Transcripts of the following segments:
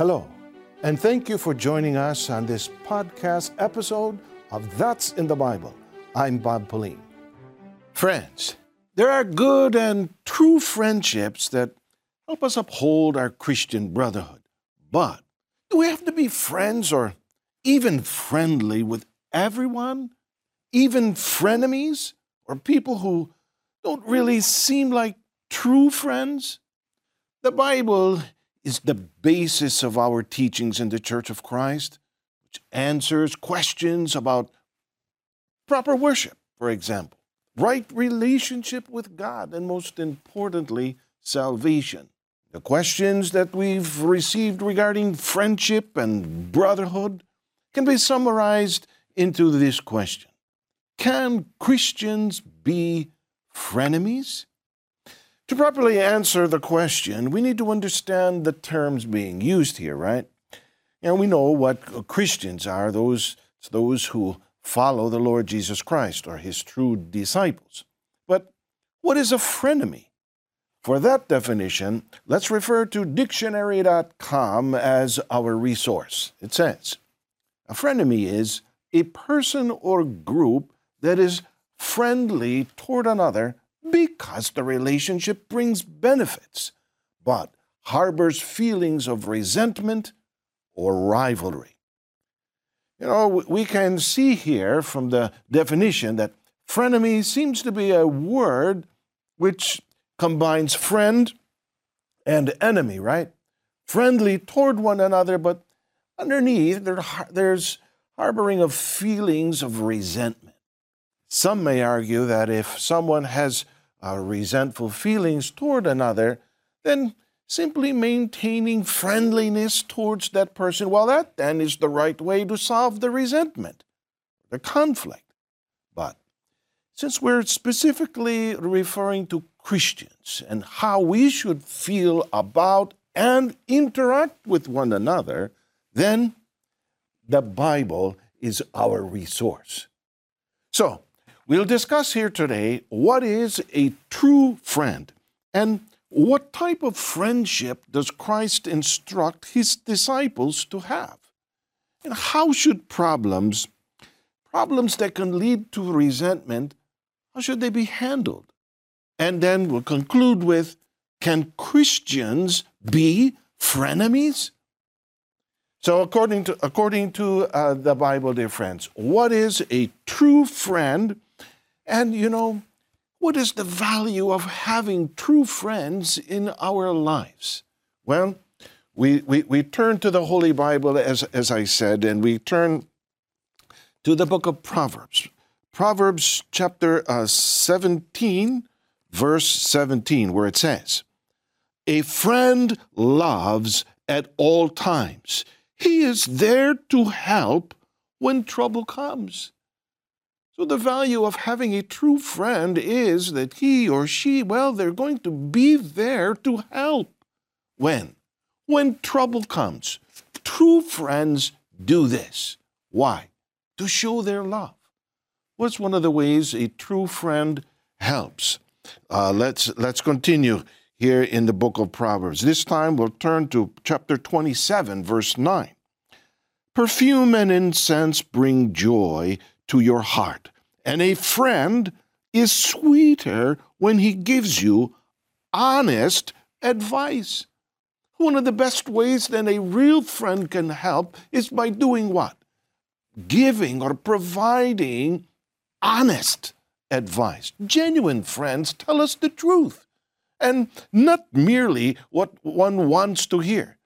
Hello, and thank you for joining us on this podcast episode of That's in the Bible. I'm Bob Pauline. Friends, there are good and true friendships that help us uphold our Christian brotherhood. But do we have to be friends or even friendly with everyone? Even frenemies? Or people who don't really seem like true friends? The Bible is the basis of our teachings in the Church of Christ, which answers questions about proper worship, for example, right relationship with God, and most importantly, salvation. The questions that we've received regarding friendship and brotherhood can be summarized into this question Can Christians be frenemies? To properly answer the question, we need to understand the terms being used here, right? And we know what Christians are those, those who follow the Lord Jesus Christ or his true disciples. But what is a frenemy? For that definition, let's refer to dictionary.com as our resource. It says a frenemy is a person or group that is friendly toward another because the relationship brings benefits, but harbors feelings of resentment or rivalry. You know, we can see here from the definition that frenemy seems to be a word which combines friend and enemy, right? Friendly toward one another, but underneath there's harboring of feelings of resentment. Some may argue that if someone has uh, resentful feelings toward another, then simply maintaining friendliness towards that person, well, that then is the right way to solve the resentment, the conflict. But since we're specifically referring to Christians and how we should feel about and interact with one another, then the Bible is our resource. So, We'll discuss here today what is a true friend and what type of friendship does Christ instruct his disciples to have? And how should problems, problems that can lead to resentment, how should they be handled? And then we'll conclude with can Christians be frenemies? So, according to, according to uh, the Bible, dear friends, what is a true friend? And you know, what is the value of having true friends in our lives? Well, we, we, we turn to the Holy Bible, as, as I said, and we turn to the book of Proverbs. Proverbs chapter uh, 17, verse 17, where it says, A friend loves at all times. He is there to help when trouble comes. So, the value of having a true friend is that he or she, well, they're going to be there to help. When? When trouble comes. True friends do this. Why? To show their love. What's one of the ways a true friend helps? Uh, let's, let's continue here in the book of Proverbs. This time we'll turn to chapter 27, verse 9. Perfume and incense bring joy to your heart. And a friend is sweeter when he gives you honest advice. One of the best ways that a real friend can help is by doing what? Giving or providing honest advice. Genuine friends tell us the truth and not merely what one wants to hear.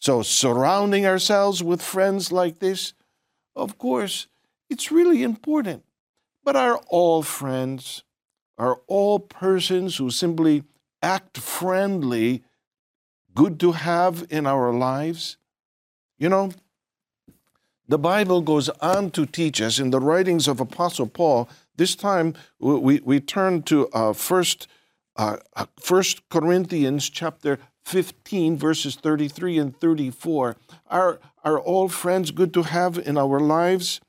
So, surrounding ourselves with friends like this, of course, it's really important. But are all friends, are all persons who simply act friendly good to have in our lives? You know, the Bible goes on to teach us in the writings of Apostle Paul. This time we, we turn to uh, first, uh, uh first Corinthians chapter 15, verses 33 and 34. Are, are all friends good to have in our lives?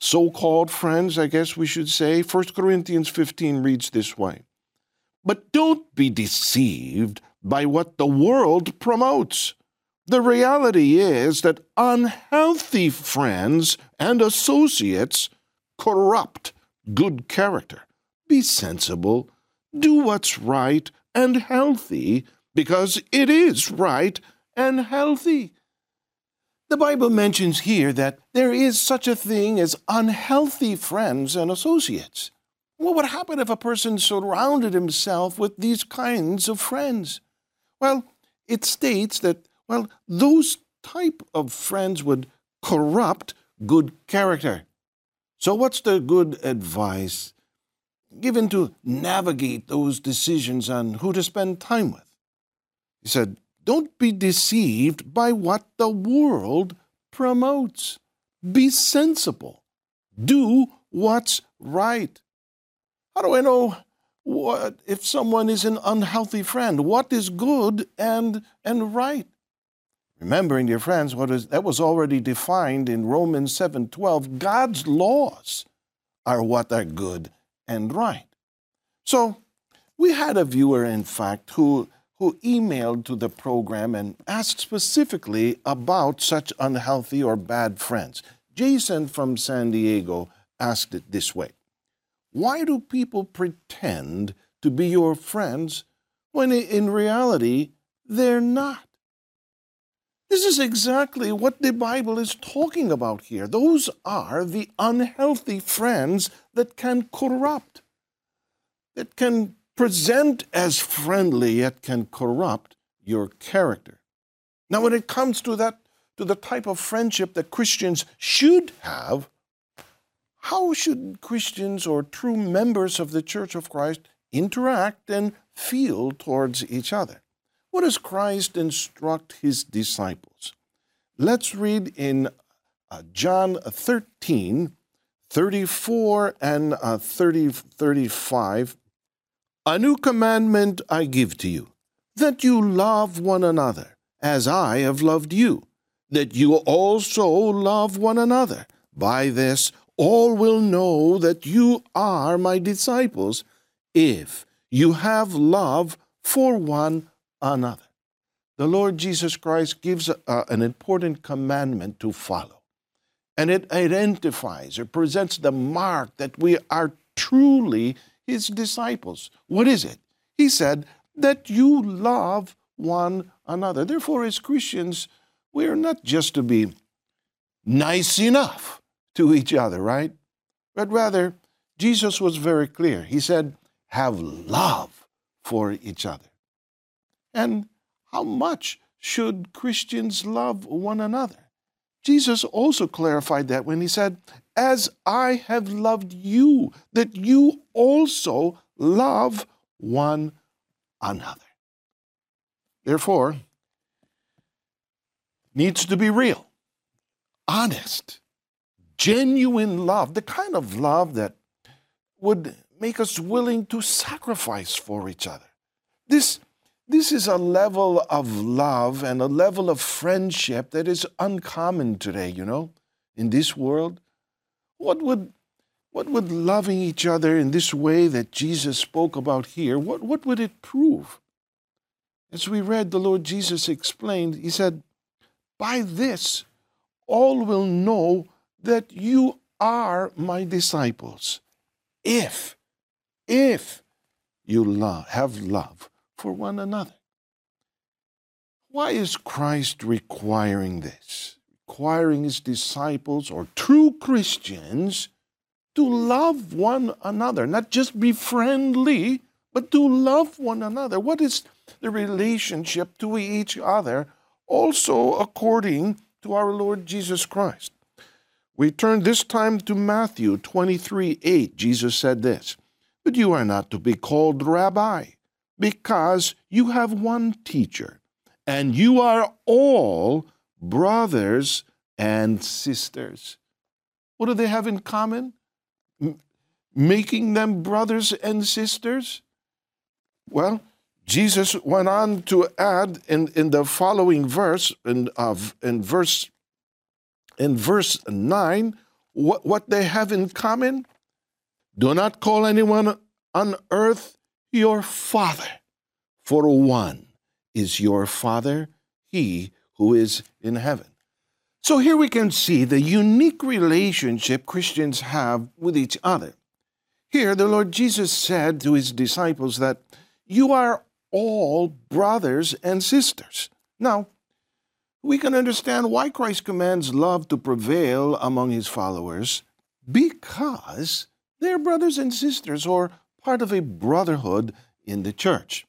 So called friends, I guess we should say. 1 Corinthians 15 reads this way But don't be deceived by what the world promotes. The reality is that unhealthy friends and associates corrupt good character. Be sensible, do what's right and healthy, because it is right and healthy. The Bible mentions here that there is such a thing as unhealthy friends and associates. What would happen if a person surrounded himself with these kinds of friends? Well, it states that, well, those type of friends would corrupt good character. So, what's the good advice given to navigate those decisions on who to spend time with? He said, don't be deceived by what the world promotes. Be sensible. Do what's right. How do I know what if someone is an unhealthy friend? What is good and and right? Remembering, dear friends, what is that was already defined in Romans 7:12. God's laws are what are good and right. So we had a viewer, in fact, who who emailed to the program and asked specifically about such unhealthy or bad friends. Jason from San Diego asked it this way Why do people pretend to be your friends when in reality they're not? This is exactly what the Bible is talking about here. Those are the unhealthy friends that can corrupt, that can present as friendly yet can corrupt your character. Now, when it comes to that, to the type of friendship that Christians should have, how should Christians or true members of the Church of Christ interact and feel towards each other? What does Christ instruct his disciples? Let's read in uh, John 13, 34 and uh, 30, 35 a new commandment I give to you, that you love one another, as I have loved you, that you also love one another. By this all will know that you are my disciples, if you have love for one another. The Lord Jesus Christ gives a, an important commandment to follow, and it identifies or presents the mark that we are truly his disciples. What is it? He said, that you love one another. Therefore, as Christians, we are not just to be nice enough to each other, right? But rather, Jesus was very clear. He said, have love for each other. And how much should Christians love one another? Jesus also clarified that when he said, As I have loved you, that you also love one another. Therefore, needs to be real, honest, genuine love, the kind of love that would make us willing to sacrifice for each other. This this is a level of love and a level of friendship that is uncommon today, you know, in this world. What would what would loving each other in this way that Jesus spoke about here, what, what would it prove? As we read, the Lord Jesus explained, He said, By this all will know that you are my disciples, if, if you love, have love for one another. Why is Christ requiring this? Requiring his disciples or true Christians to love one another, not just be friendly, but to love one another. What is the relationship to each other, also according to our Lord Jesus Christ? We turn this time to Matthew 23 8. Jesus said this, But you are not to be called rabbi because you have one teacher, and you are all brothers and sisters. What do they have in common? M- making them brothers and sisters? Well, Jesus went on to add in, in the following verse, in, of in verse in verse 9, what, what they have in common. Do not call anyone on earth your Father. For one is your Father, he who is in heaven. So here we can see the unique relationship Christians have with each other. Here, the Lord Jesus said to his disciples that you are all brothers and sisters. Now, we can understand why Christ commands love to prevail among his followers because they're brothers and sisters or part of a brotherhood in the church.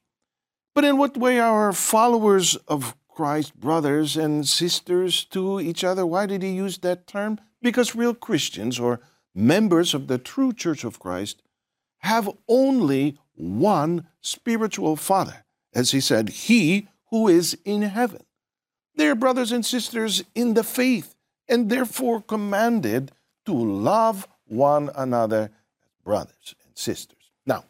But in what way are followers of Christ brothers and sisters to each other? Why did he use that term? Because real Christians or members of the true church of Christ have only one spiritual father. As he said, He who is in heaven. They are brothers and sisters in the faith and therefore commanded to love one another as brothers and sisters. Now,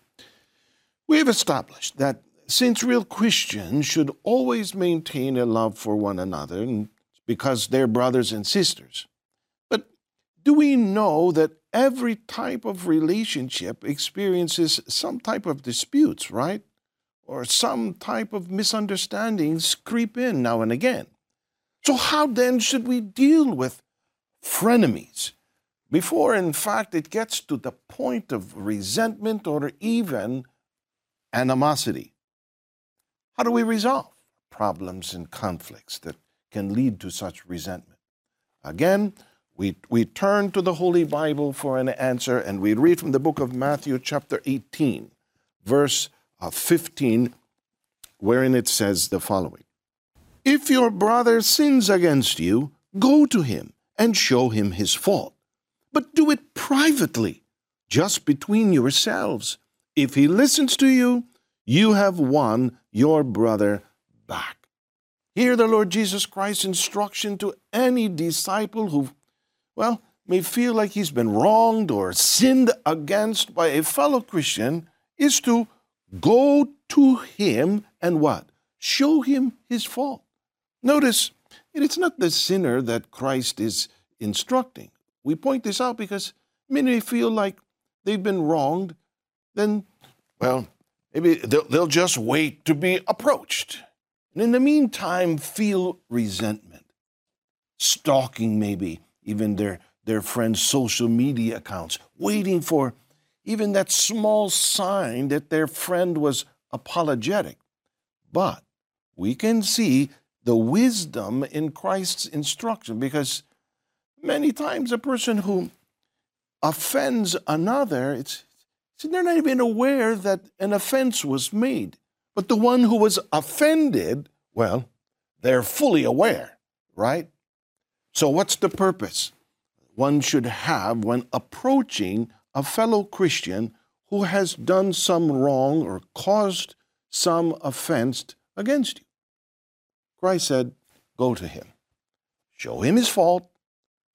we have established that since real Christians should always maintain a love for one another because they're brothers and sisters. But do we know that every type of relationship experiences some type of disputes, right? Or some type of misunderstandings creep in now and again. So, how then should we deal with frenemies before, in fact, it gets to the point of resentment or even animosity? How do we resolve problems and conflicts that can lead to such resentment? Again, we, we turn to the Holy Bible for an answer and we read from the book of Matthew, chapter 18, verse uh, 15, wherein it says the following if your brother sins against you, go to him and show him his fault. But do it privately, just between yourselves. If he listens to you, you have won your brother back. Hear the Lord Jesus Christ's instruction to any disciple who, well, may feel like he's been wronged or sinned against by a fellow Christian is to go to him and what? Show him his fault. Notice, it's not the sinner that Christ is instructing. We point this out because many feel like they've been wronged, then, well, they'll, they'll just wait to be approached. And in the meantime, feel resentment, stalking maybe even their, their friends' social media accounts, waiting for even that small sign that their friend was apologetic. But we can see the wisdom in Christ's instruction because many times a person who offends another, it's, they're not even aware that an offense was made. But the one who was offended, well, they're fully aware, right? So, what's the purpose one should have when approaching a fellow Christian who has done some wrong or caused some offense against you? Christ said, Go to him. Show him his fault,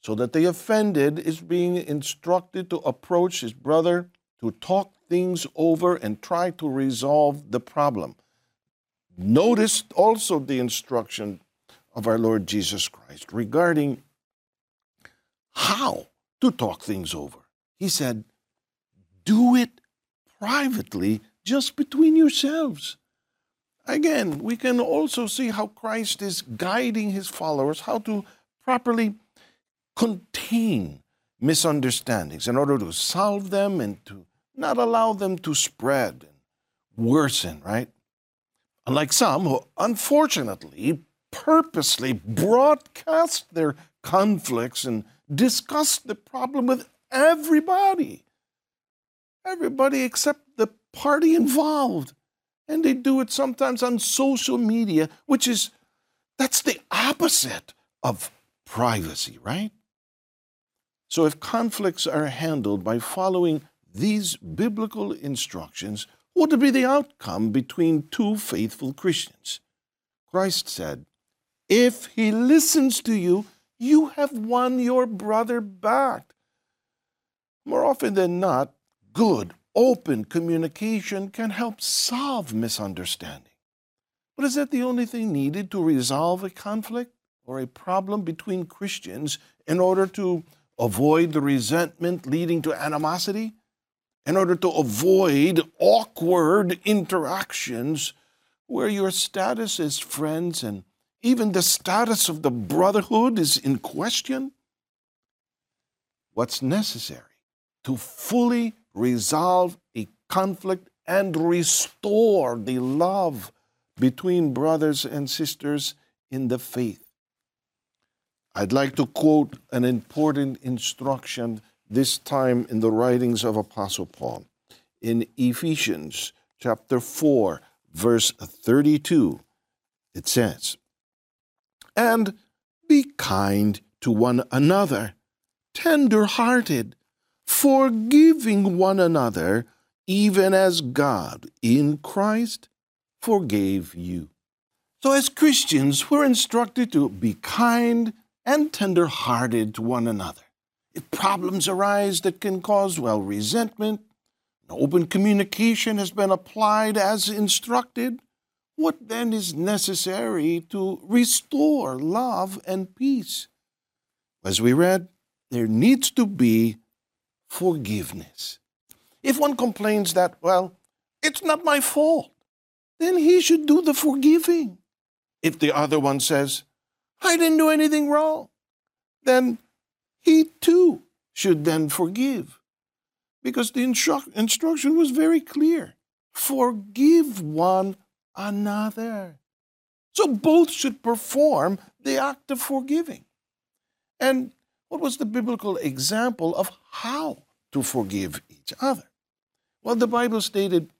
so that the offended is being instructed to approach his brother to talk things over and try to resolve the problem. Notice also the instruction of our Lord Jesus Christ regarding how to talk things over. He said, Do it privately, just between yourselves. Again, we can also see how Christ is guiding his followers how to properly contain misunderstandings in order to solve them and to not allow them to spread and worsen, right? Unlike some who unfortunately purposely broadcast their conflicts and discuss the problem with everybody. Everybody except the party involved. And they do it sometimes on social media, which is, that's the opposite of privacy, right? So if conflicts are handled by following these biblical instructions, what to be the outcome between two faithful Christians? Christ said, If he listens to you, you have won your brother back. More often than not, good open communication can help solve misunderstanding. But is that the only thing needed to resolve a conflict or a problem between Christians in order to avoid the resentment leading to animosity? In order to avoid awkward interactions where your status as friends and even the status of the brotherhood is in question. What's necessary to fully resolve a conflict and restore the love between brothers and sisters in the faith. I'd like to quote an important instruction this time in the writings of Apostle Paul. In Ephesians chapter 4 verse 32 it says and be kind to one another tender-hearted forgiving one another even as God in Christ forgave you. So as Christians we're instructed to be kind and tender-hearted to one another if problems arise that can cause, well, resentment, open communication has been applied as instructed, what then is necessary to restore love and peace? As we read, there needs to be forgiveness. If one complains that, well, it's not my fault, then he should do the forgiving. If the other one says, I didn't do anything wrong, then he too should then forgive. Because the instru- instruction was very clear forgive one another. So both should perform the act of forgiving. And what was the biblical example of how to forgive each other? Well, the Bible stated,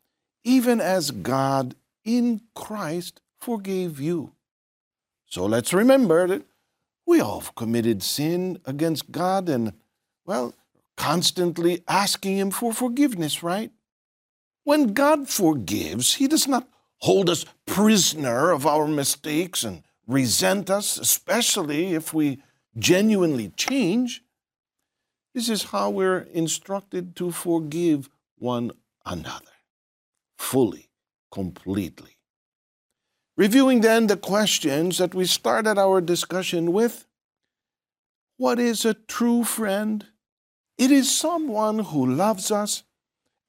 even as God in Christ forgave you. So let's remember that we all have committed sin against God and, well, constantly asking Him for forgiveness, right? When God forgives, He does not hold us prisoner of our mistakes and resent us, especially if we genuinely change. This is how we're instructed to forgive one another fully, completely. Reviewing then the questions that we started our discussion with What is a true friend? It is someone who loves us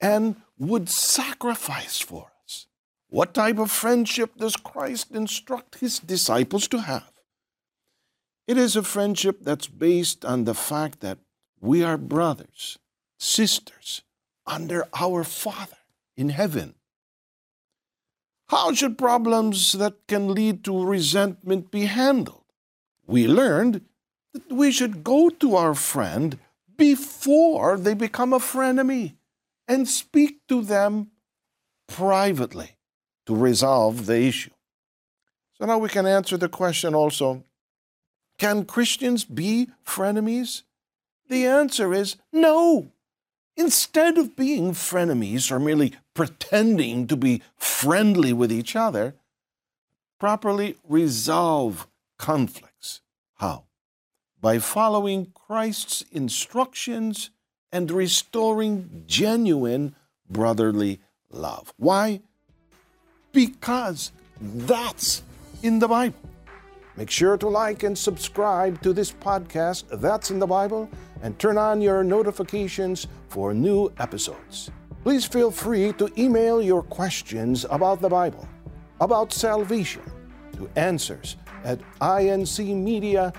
and would sacrifice for us. What type of friendship does Christ instruct his disciples to have? It is a friendship that's based on the fact that we are brothers, sisters, under our Father in heaven. How should problems that can lead to resentment be handled? We learned that we should go to our friend before they become a frenemy and speak to them privately to resolve the issue. So now we can answer the question also can Christians be frenemies? The answer is no. Instead of being frenemies or merely pretending to be friendly with each other, properly resolve conflicts. How? By following Christ's instructions and restoring genuine brotherly love. Why? Because that's in the Bible. Make sure to like and subscribe to this podcast, That's in the Bible, and turn on your notifications for new episodes. Please feel free to email your questions about the Bible, about salvation, to answers at incmedia.org.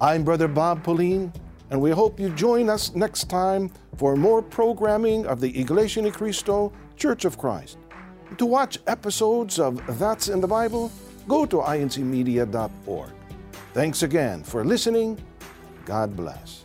I'm Brother Bob Pauline, and we hope you join us next time for more programming of the Iglesia Ni Cristo Church of Christ. To watch episodes of That's in the Bible, go to incmedia.org. Thanks again for listening. God bless.